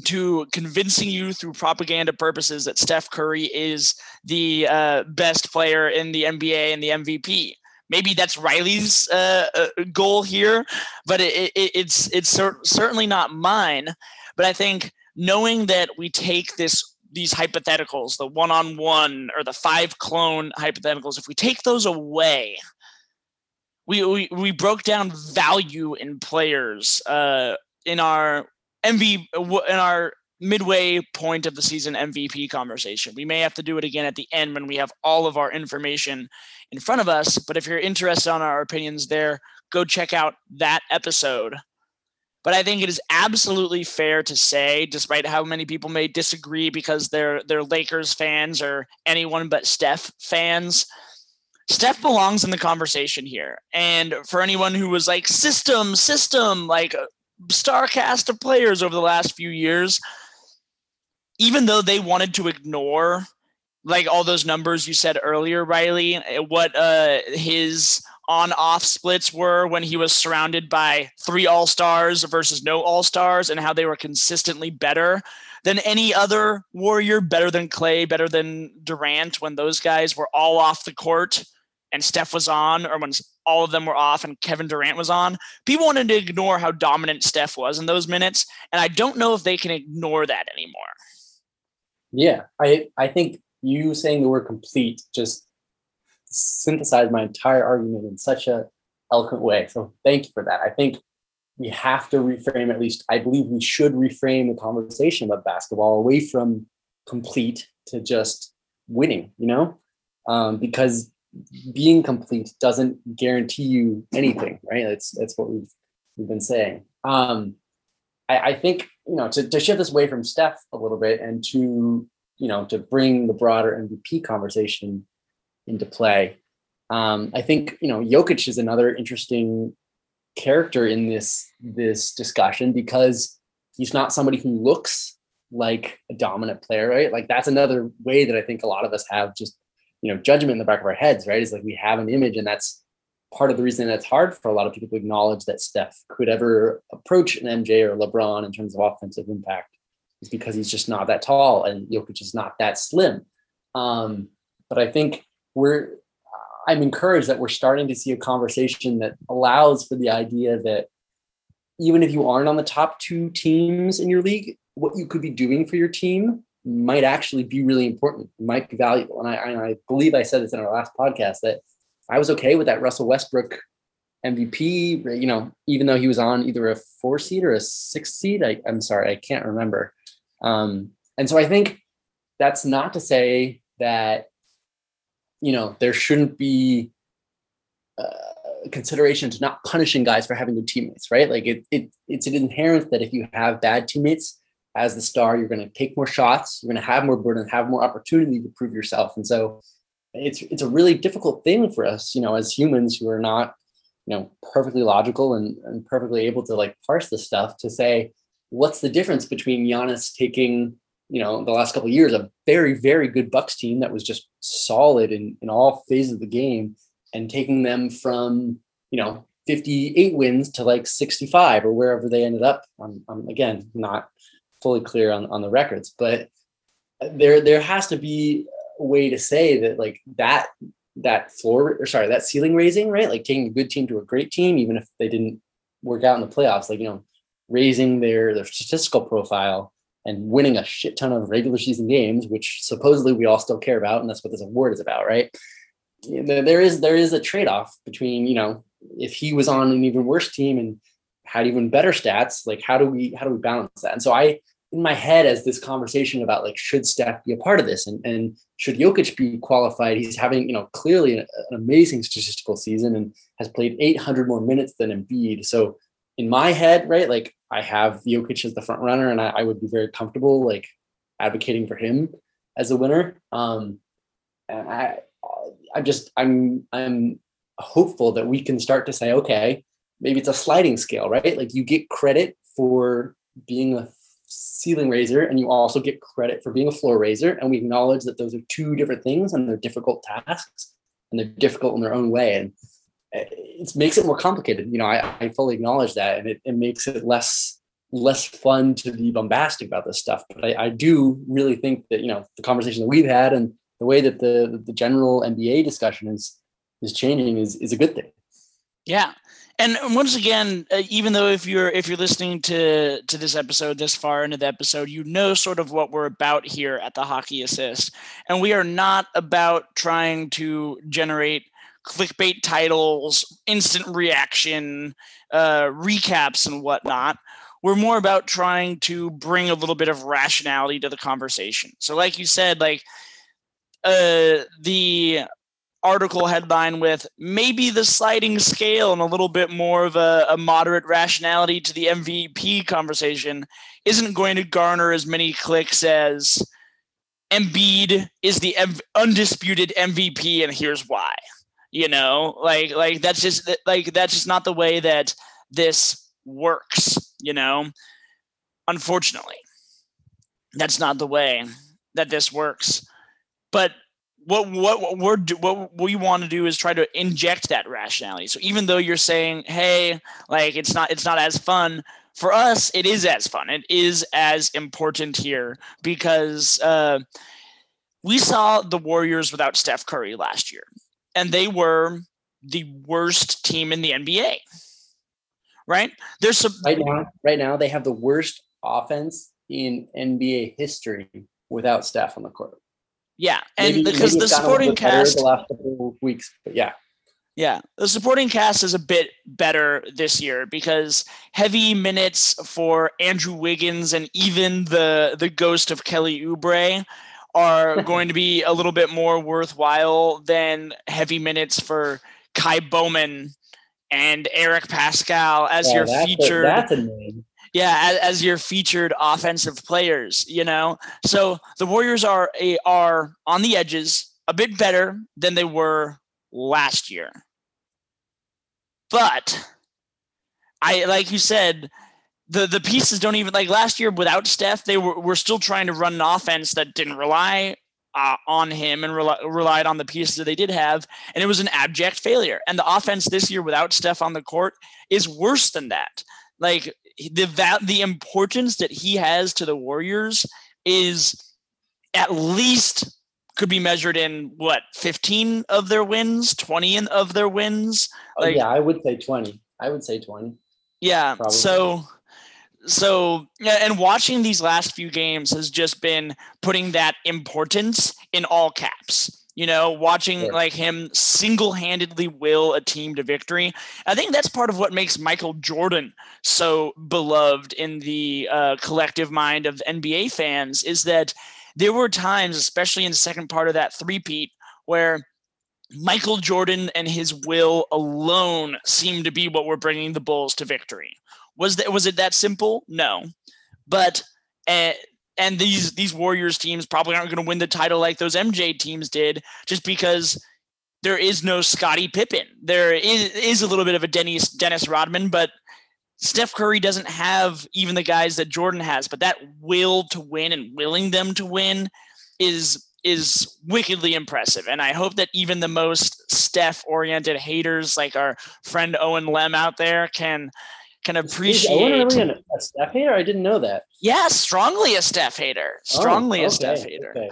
to convincing you through propaganda purposes that Steph Curry is the uh, best player in the NBA and the MVP. Maybe that's Riley's uh, uh, goal here, but it, it, it's it's cer- certainly not mine. But I think knowing that we take this these hypotheticals, the one-on-one or the five clone hypotheticals, if we take those away, we we, we broke down value in players uh, in our MV in our midway point of the season MVP conversation. We may have to do it again at the end when we have all of our information in front of us. But if you're interested on our opinions there, go check out that episode. But I think it is absolutely fair to say, despite how many people may disagree because they're they're Lakers fans or anyone but Steph fans, Steph belongs in the conversation here. And for anyone who was like system, system, like star cast of players over the last few years, even though they wanted to ignore like all those numbers you said earlier, Riley, what uh, his on off splits were when he was surrounded by three all stars versus no all stars, and how they were consistently better than any other Warrior, better than Klay, better than Durant when those guys were all off the court and Steph was on, or when all of them were off and Kevin Durant was on, people wanted to ignore how dominant Steph was in those minutes. And I don't know if they can ignore that anymore.
Yeah, I, I think you saying the word complete just synthesized my entire argument in such a eloquent way. So thank you for that. I think we have to reframe at least i believe we should reframe the conversation about basketball away from complete to just winning you know um, because being complete doesn't guarantee you anything, right? That's that's what we've we've been saying. Um, I, I think you know to, to shift this away from Steph a little bit and to you know to bring the broader MVP conversation into play. Um, I think you know Jokic is another interesting character in this this discussion because he's not somebody who looks like a dominant player, right? Like that's another way that I think a lot of us have just you know judgment in the back of our heads right is like we have an image and that's part of the reason that's hard for a lot of people to acknowledge that Steph could ever approach an MJ or LeBron in terms of offensive impact is because he's just not that tall and Jokic is not that slim. Um, but I think we're I'm encouraged that we're starting to see a conversation that allows for the idea that even if you aren't on the top two teams in your league, what you could be doing for your team might actually be really important, might be valuable. And I, and I believe I said this in our last podcast that I was okay with that Russell Westbrook MVP, you know, even though he was on either a four seed or a six seed. I, am sorry, I can't remember. Um, and so I think that's not to say that, you know, there shouldn't be uh, consideration to not punishing guys for having good teammates, right? Like it, it, it's an inherent that if you have bad teammates, as the star, you're going to take more shots, you're going to have more burden, have more opportunity to prove yourself. And so it's it's a really difficult thing for us, you know, as humans who are not, you know, perfectly logical and, and perfectly able to like parse this stuff to say, what's the difference between Giannis taking, you know, the last couple years, a very, very good Bucks team that was just solid in, in all phases of the game and taking them from, you know, 58 wins to like 65 or wherever they ended up. I'm, I'm again not fully clear on, on the records, but there there has to be a way to say that like that that floor or sorry that ceiling raising right? Like taking a good team to a great team even if they didn't work out in the playoffs like you know raising their their statistical profile and winning a shit ton of regular season games which supposedly we all still care about and that's what this award is about right? There is there is a trade-off between you know if he was on an even worse team and had even better stats like how do we how do we balance that? And so i in my head as this conversation about like should Steph be a part of this and, and should Jokic be qualified? He's having you know clearly an, an, amazing statistical season and has played 800 more minutes than Embiid. So in my head, right, like I have Jokic as the front runner, and I, I would be very comfortable like advocating for him as a winner. Um, and I, I'm just I'm I'm hopeful that we can start to say, okay, maybe it's a sliding scale, right? Like you get credit for being a ceiling raiser and you also get credit for being a floor raiser and we acknowledge that those are two different things and they're difficult tasks and they're difficult in their own way and it makes it more complicated you know i, I fully acknowledge that and it, it makes it less less fun to be bombastic about this stuff. But I, I do really think that you know the conversation that we've had and the way that the the general NBA discussion is is changing is is a good thing.
Yeah. And once again, uh, even though if you're if you're listening to to this episode this far into the episode, you know sort of what we're about here at the Hockey Assist, and we are not about trying to generate clickbait titles, instant reaction, uh, recaps, and whatnot. We're more about trying to bring a little bit of rationality to the conversation. So, like you said, like uh, the article headline with maybe the sliding scale and a little bit more of a, a, moderate rationality to the MVP conversation isn't going to garner as many clicks as Embiid is the M- undisputed MVP and here's why. You know, like like that's just like that's just not the way that this works, you know. Unfortunately. That's not the way that this works. But what what we're do, what we want to do is try to inject that rationality. So even though you're saying, "Hey, like it's not it's not as fun," for us, it is as fun. It is as important here because uh, we saw the Warriors without Steph Curry last year, and they were the worst team in the NBA. Right? There's some
right now. Right now, they have the worst offense in NBA history without Steph on the court.
Yeah, and maybe, because maybe the supporting cast
the last couple of weeks, but yeah.
Yeah, the supporting cast is a bit better this year because heavy minutes for Andrew Wiggins and even the the ghost of Kelly Oubre are going to be a little bit more worthwhile than heavy minutes for Ky Bowman and Eric Paschall as yeah, your
that's
featured.
A, that's a name
yeah as, as, your featured offensive players you know? So the warriors are a, are on the edges a bit better than they were last year. But i like you said the the pieces don't even like last year without Steph they were, were still trying to run an offense that didn't rely uh, on him and relied on the pieces that they did have and it was an abject failure. And the offense this year without Steph on the court is worse than that. Like the va- the importance that he has to the Warriors is at least could be measured in what 15 of their wins 20 of their wins?
Oh, yeah i would say 20 i would say 20
yeah Probably. so so yeah and watching these last few games has just been putting that importance in all caps you know, watching yeah. like him single handedly will a team to victory. I think that's part of what makes Michael Jordan so beloved in the uh, collective mind of NBA fans is that there were times, especially in the second part of that three-peat, where Michael Jordan and his will alone seemed to be what were bringing the Bulls to victory. Was that was it that simple? No, but uh, and these these Warriors teams probably aren't going to win the title like those MJ teams did, just because there is no Scottie Pippen. There is, is a little bit of a Dennis Dennis Rodman, but Steph Curry doesn't have even the guys that Jordan has. But that will to win and willing them to win is is wickedly impressive. And I hope that even the most Steph oriented haters like our friend Owen Lem out there can can appreciate.
Is really a Steph hater? I didn't know that.
Yeah, strongly a Steph hater. Oh, strongly oh, okay, a Steph hater. Okay.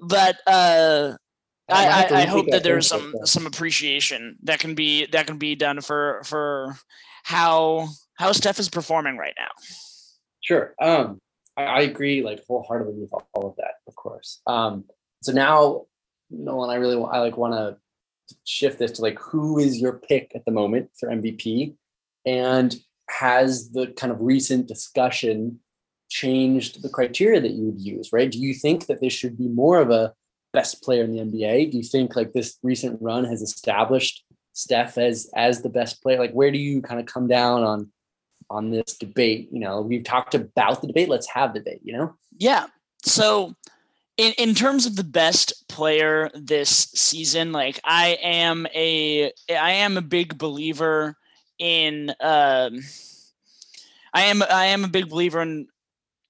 But uh, I, I, I hope that there's some some appreciation that can be that can be done for for how how Steph is performing right now.
Sure. Um, I, I agree like wholeheartedly with all, all of that, of course. Um, so now, Nolan, I really I like want to shift this to like who is your pick at the moment for MVP, and has the kind of recent discussion changed the criteria that you would use, right? Do you think that this should be more of a best player in the NBA? Do you think like this recent run has established Steph as as the best player? Like where do you kind of come down on on this debate? You know, we've talked about the debate, let's have the debate, you know?
Yeah. So in, in terms of the best player this season, like I am a I am a big believer in um, I am I am a big believer in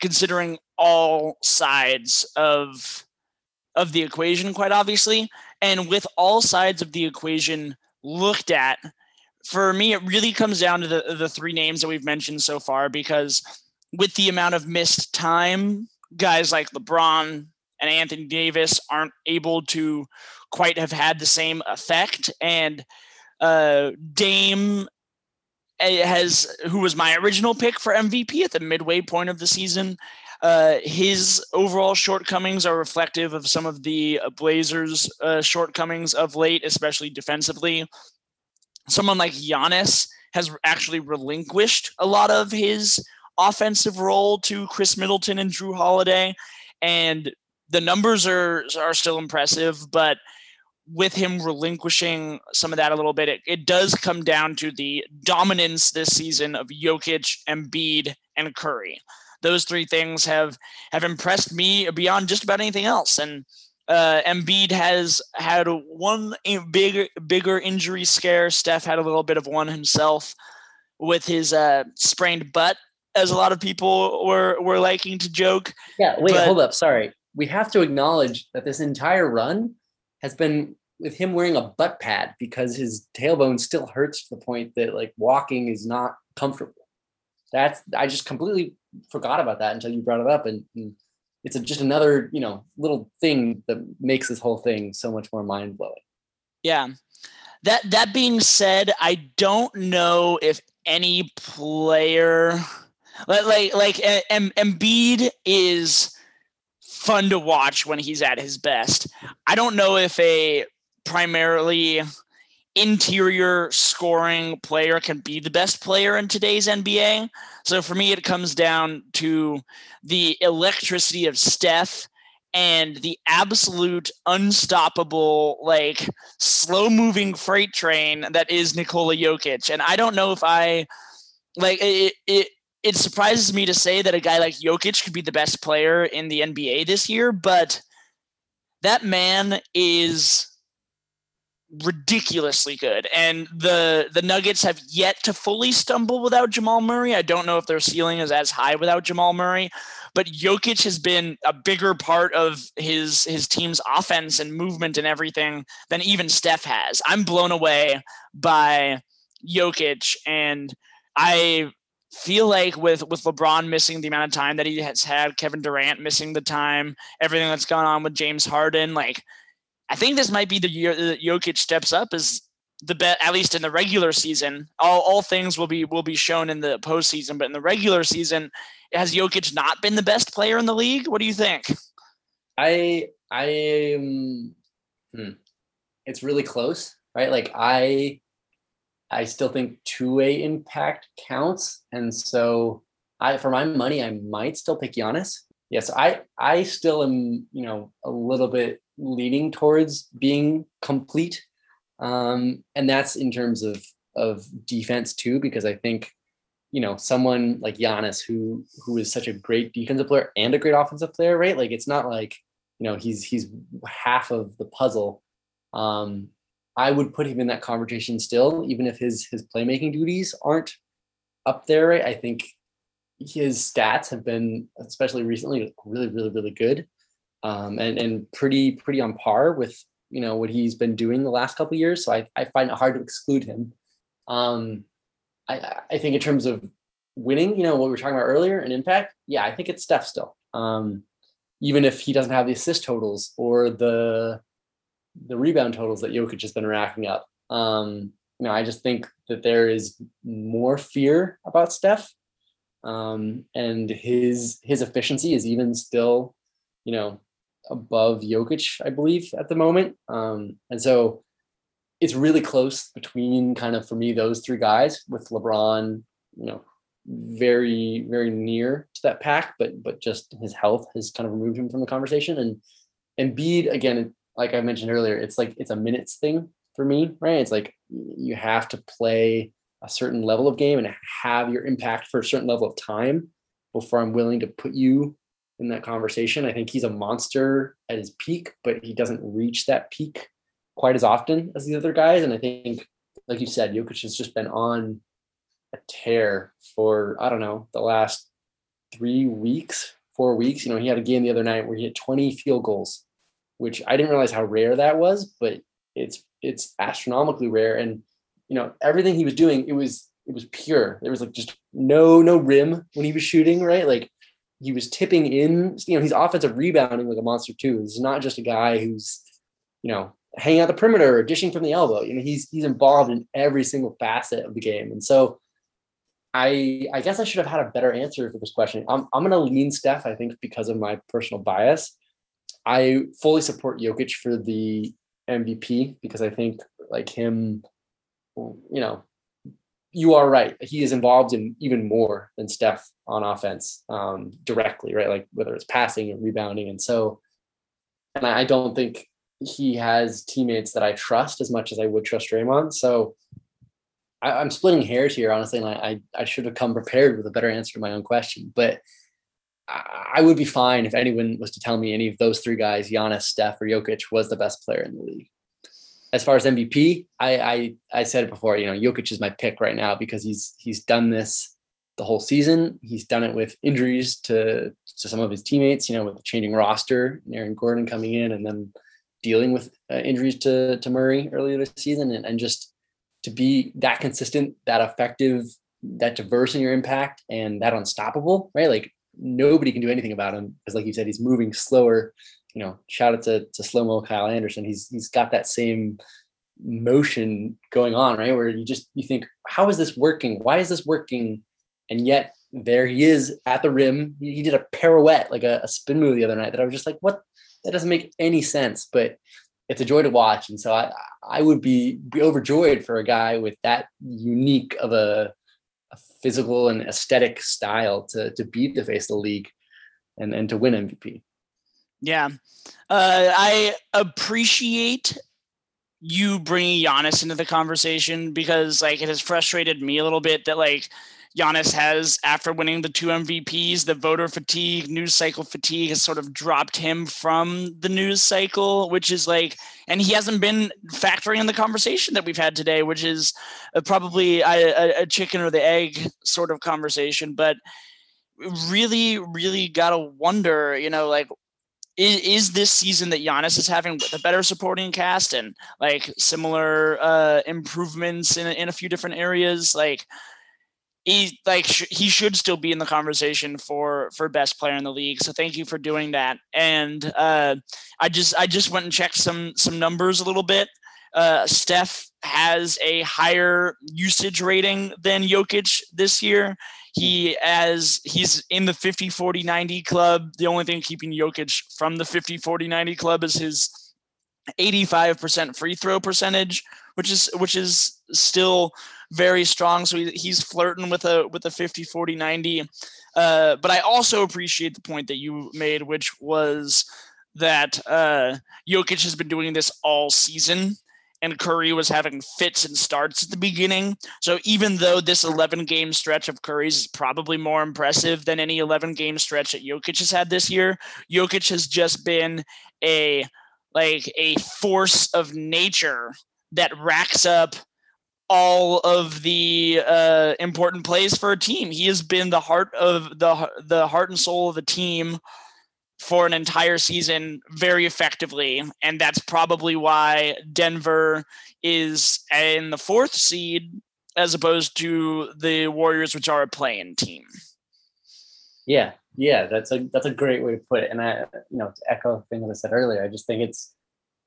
considering all sides of of the equation quite obviously and with all sides of the equation looked at for me it really comes down to the the three names that we've mentioned so far because with the amount of missed time, guys like LeBron and Anthony Davis aren't able to quite have had the same effect. And uh, Dame has, who was my original pick for MVP at the midway point of the season, uh, his overall shortcomings are reflective of some of the Blazers' uh, shortcomings of late, especially defensively. Someone like Giannis has actually relinquished a lot of his offensive role to Khris Middleton and Jrue Holiday, and the numbers are are still impressive, but with him relinquishing some of that a little bit, it, it does come down to the dominance this season of Jokic, Embiid, and Curry. Those three things have have impressed me beyond just about anything else. And uh, Embiid has had one bigger bigger injury scare. Steph had a little bit of one himself with his uh, sprained butt, as a lot of people were were liking to joke.
Yeah, wait, but, hold up. Sorry, we have to acknowledge that this entire run has been with him wearing a butt pad because his tailbone still hurts to the point that like walking is not comfortable. That's I just completely forgot about that until you brought it up, and, and it's a, just another you know little thing that makes this whole thing so much more mind blowing.
Yeah. That that being said, I don't know if any player like like like Embiid is fun to watch when he's at his best. I don't know if a primarily interior scoring player can be the best player in today's NBA. So for me, it comes down to the electricity of Steph and the absolute unstoppable, like slow moving freight train that is Nikola Jokic. And I don't know if I like it, it it surprises me to say that a guy like Jokic could be the best player in the NBA this year, but that man is ridiculously good. And the the Nuggets have yet to fully stumble without Jamal Murray. I don't know if their ceiling is as high without Jamal Murray, but Jokic has been a bigger part of his his team's offense and movement and everything than even Steph has. I'm blown away by Jokic and I feel like with with LeBron missing the amount of time that he has had, Kevin Durant missing the time, everything that's gone on with James Harden, like I think this might be the year that Jokic steps up as the bet at least in the regular season. All all things will be will be shown in the postseason, but in the regular season, has Jokic not been the best player in the league? What do you think?
I I um, hmm. it's really close, right? Like I I still think two-way impact counts. And so I for my money, I might still pick Giannis. Yes, I I still am, you know, a little bit leaning towards being complete. Um, and that's in terms of of defense too, because I think, you know, someone like Giannis who who is such a great defensive player and a great offensive player, right? Like it's not like, you know, he's he's half of the puzzle. Um, I would put him in that conversation still, even if his his playmaking duties aren't up there. I think his stats have been, especially recently, really, really, really good, um, and and pretty pretty on par with you know what he's been doing the last couple years. So I I find it hard to exclude him. Um, I I think in terms of winning, you know what we were talking about earlier, and impact. Yeah, I think it's Steph still. Um, even if he doesn't have the assist totals or the the rebound totals that Jokic has been racking up. Um, you know, I just think that there is more fear about Steph, um, and his his efficiency is even still, you know, above Jokic, I believe, at the moment. Um, and so it's really close between kind of for me those three guys with LeBron, you know, very very near to that pack, but but just his health has kind of removed him from the conversation. And and Embiid again, like I mentioned earlier, it's like it's a minutes thing for me, right? It's like you have to play a certain level of game and have your impact for a certain level of time before I'm willing to put you in that conversation. I think he's a monster at his peak, but he doesn't reach that peak quite as often as the other guys. And I think, like you said, Jokic has just been on a tear for I don't know the last three weeks, four weeks. You know, he had a game the other night where he had 20 field goals which I didn't realize how rare that was, but it's it's astronomically rare. And you know, everything he was doing, it was it was pure. There was like just no no rim when he was shooting, right? Like he was tipping in, you know, he's offensive rebounding like a monster too. He's not just a guy who's, you know, hanging out the perimeter or dishing from the elbow. You know, he's he's involved in every single facet of the game. And so I I guess I should have had a better answer for this question. I'm I'm gonna lean Steph, I think, because of my personal bias. I fully support Jokic for the MVP because I think like him, you know, you are right. He is involved in even more than Steph on offense um, directly, right? Like whether it's passing and rebounding. And so, and I don't think he has teammates that I trust as much as I would trust Draymond. So I, am splitting hairs here, honestly, and I, I, I should have come prepared with a better answer to my own question. But I, I would be fine if anyone was to tell me any of those three guys, Giannis, Steph, or Jokic, was the best player in the league. As far as MVP, I, I I said it before. You know, Jokic is my pick right now because he's he's done this the whole season. He's done it with injuries to to some of his teammates. You know, with changing roster, Aaron Gordon coming in, and then dealing with uh, injuries to to Murray earlier this season, and, and just to be that consistent, that effective, that diverse in your impact, and that unstoppable, right? Like nobody can do anything about him because, like you said, he's moving slower. You know, shout out to, to slow mo Kyle Anderson. He's he's got that same motion going on, right? Where you just you think, how is this working? Why is this working? And yet there he is at the rim. He did a pirouette, like a, a spin move the other night that I was just like, what? That doesn't make any sense. But it's a joy to watch. And so I I would be be overjoyed for a guy with that unique of a, a physical and aesthetic style to to beat the face of the league and and to win MVP.
Yeah, uh, I appreciate you bringing Giannis into the conversation because like it has frustrated me a little bit that like Giannis has after winning the two MVPs. The voter fatigue, news cycle fatigue has sort of dropped him from the news cycle, which is like, and he hasn't been factoring in the conversation that we've had today, which is uh, probably a, a chicken or the egg sort of conversation. But really, really got to wonder, you know, like, is, is this season that Giannis is having with a better supporting cast and like similar uh, improvements in, in a few different areas? Like, he like sh- he should still be in the conversation for for best player in the league. So thank you for doing that. And uh, I just I just went and checked some some numbers a little bit. Uh, Steph has a higher usage rating than Jokic this year. He as he's in the 50 40 90 club. The only thing keeping Jokic from the 50 40 90 club is his 85% free throw percentage, which is which is still very strong. So he, he's flirting with a with a 50, 40, 90. Uh, but I also appreciate the point that you made, which was that uh, Jokic has been doing this all season and Curry was having fits and starts at the beginning. So even though this 11 game stretch of Curry's is probably more impressive than any 11 game stretch that Jokic has had this year, Jokic has just been a like a force of nature that racks up all of the uh, important plays for a team. He has been the heart of the the heart and soul of the team for an entire season very effectively, and that's probably why Denver is in the fourth seed as opposed to the Warriors, which are a playing team.
Yeah, yeah, that's a that's a great way to put it. And I, you know, to echo the thing that I said earlier, I just think it's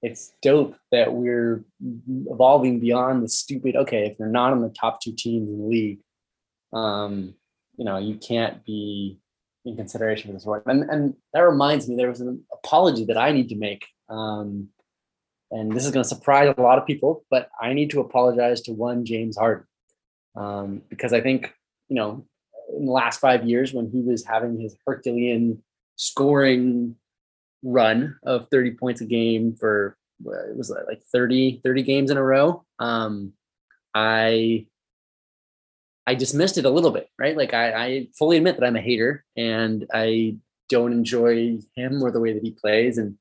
it's dope that we're evolving beyond the stupid okay if you're not on the top two teams in the league um you know you can't be in consideration for this work and and that reminds me there was an apology that i need to make um and this is going to surprise a lot of people but i need to apologize to one james harden um because i think you know in the last five years when he was having his herculean scoring run of 30 points a game for it was like 30 30 games in a row um i i dismissed it a little bit right? Like i i fully admit that i'm a hater and i don't enjoy him or the way that he plays. And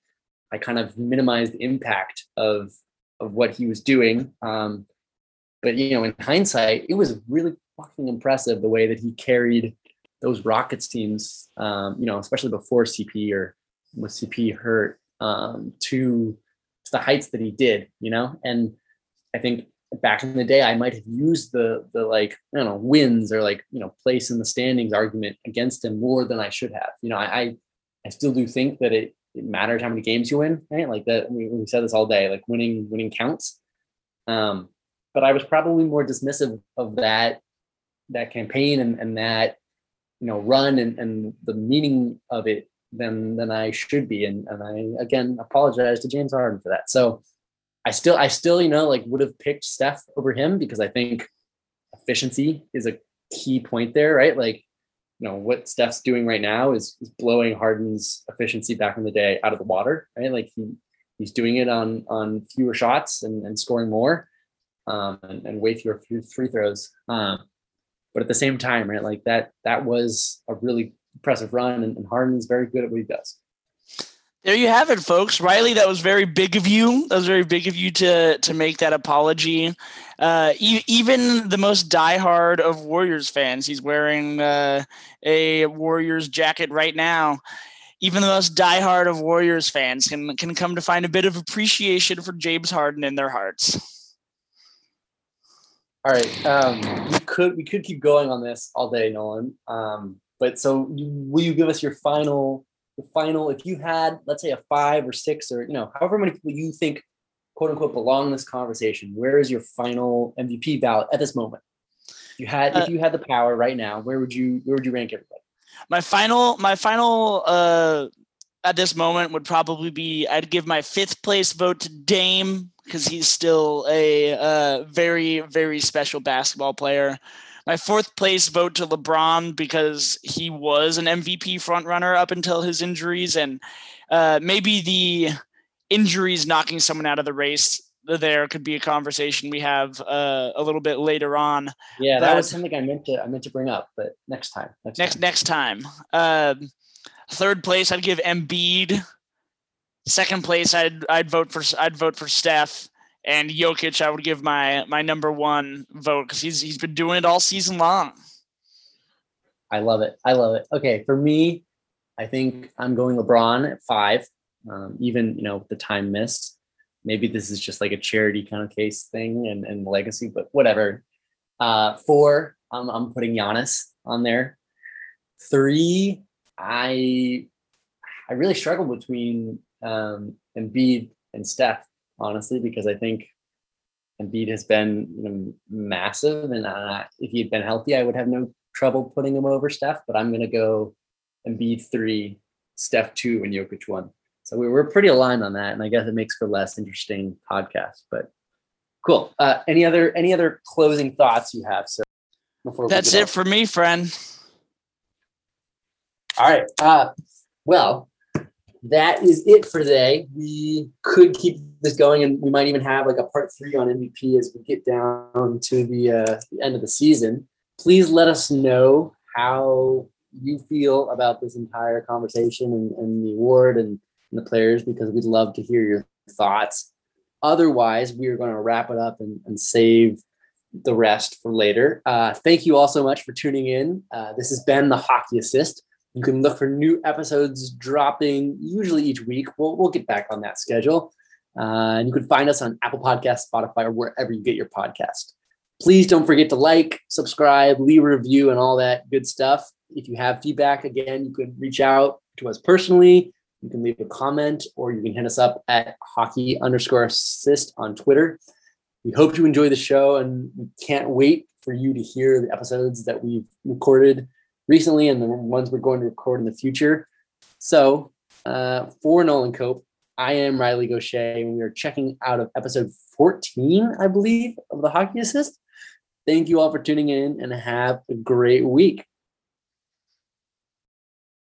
i kind of minimized the impact of of what he was doing. Um but you know in hindsight it was really fucking impressive the way that he carried those rockets teams um you know especially before cp or with CP hurt um, to, to the heights that he did, you know? And I think back in the day, I might have used the the like I don't know wins or like you know place in the standings argument against him more than I should have. You know, I I, still do think that it, it matters how many games you win, right? Like that we, we said this all day. Like winning winning counts. Um, but I was probably more dismissive of that that campaign and, and that you know run and, and the meaning of it than than I should be. And and I again apologize to James Harden for that. So I still I still, you know, like would have picked Steph over him because I think efficiency is a key point there, right? Like, you know, what Steph's doing right now is, is blowing Harden's efficiency back in the day out of the water, right? Like he he's doing it on on fewer shots and, and scoring more um and, and way fewer free throws. Um, but at the same time, right, like that that was a really impressive run, and, and Harden's very good at what he does.
There you have it, folks. Riley, that was very big of you. That was very big of you to to make that apology. Uh, e- even the most diehard of Warriors fans, he's wearing uh, a Warriors jacket right now. Even the most diehard of Warriors fans can can come to find a bit of appreciation for James Harden in their hearts.
All right, um, we could we could keep going on this all day, Nolan. Um, but so, will you give us your final, the final? If you had, let's say, a five or six, or you know, however many people you think, quote unquote, belong in this conversation, where is your final MVP ballot at this moment? If you had, uh, if you had the power right now, where would you, where would you rank everybody?
My final, my final, uh, at this moment would probably be I'd give my fifth place vote to Dame because he's still a uh, very very special basketball player my fourth place vote to LeBron because he was an MVP frontrunner up until his injuries, and uh, maybe the injuries knocking someone out of the race there could be a conversation we have uh, a little bit later on.
Yeah, but that was something I meant to I meant to bring up, but next time.
Next next, time. next time. Uh, third place, I'd give Embiid. Second place, I'd I'd vote for I'd vote for Steph and Jokic, I would give my my number one vote because he's he's been doing it all season long.
I love it. I love it. Okay, for me, I think I'm going LeBron at five. Um, even you know the time missed. Maybe this is just like a charity kind of case thing and, and legacy, but whatever. Uh, four, I'm I'm putting Giannis on there. Three, I I really struggle between um, Embiid and Steph honestly, because I think Embiid has been you know, massive, and uh, if he had been healthy, I would have no trouble putting him over Steph. But I'm going to go Embiid three, Steph two, and Jokic one. So we were pretty aligned on that, and I guess it makes for less interesting podcast. But cool. Uh, any other any other closing thoughts you have, So
Before that's it for me, friend.
All right. Uh, well, that is it for today. We could keep this going, and we might even have like a part three on MVP as we get down to the, uh, the end of the season. Please let us know how you feel about this entire conversation and, and the award and, and the players because we'd love to hear your thoughts. Otherwise, we are going to wrap it up and, and save the rest for later. Uh, thank you all so much for tuning in. Uh, this has been the Hockey Assist. You can look for new episodes dropping usually each week. We'll, we'll get back on that schedule. Uh, and you can find us on Apple Podcasts, Spotify, or wherever you get your podcast. Please don't forget to like, subscribe, leave a review, and all that good stuff. If you have feedback, again, you can reach out to us personally. You can leave a comment or you can hit us up at hockey underscore assist on Twitter. We hope you enjoy the show and we can't wait for you to hear the episodes that we've recorded recently and the ones we're going to record in the future. So, uh, for Nolan Cope, I am Riley Gaucher, and we are checking out of episode 14, I believe, of the Hockey Assist. Thank you all for tuning in and have a great week.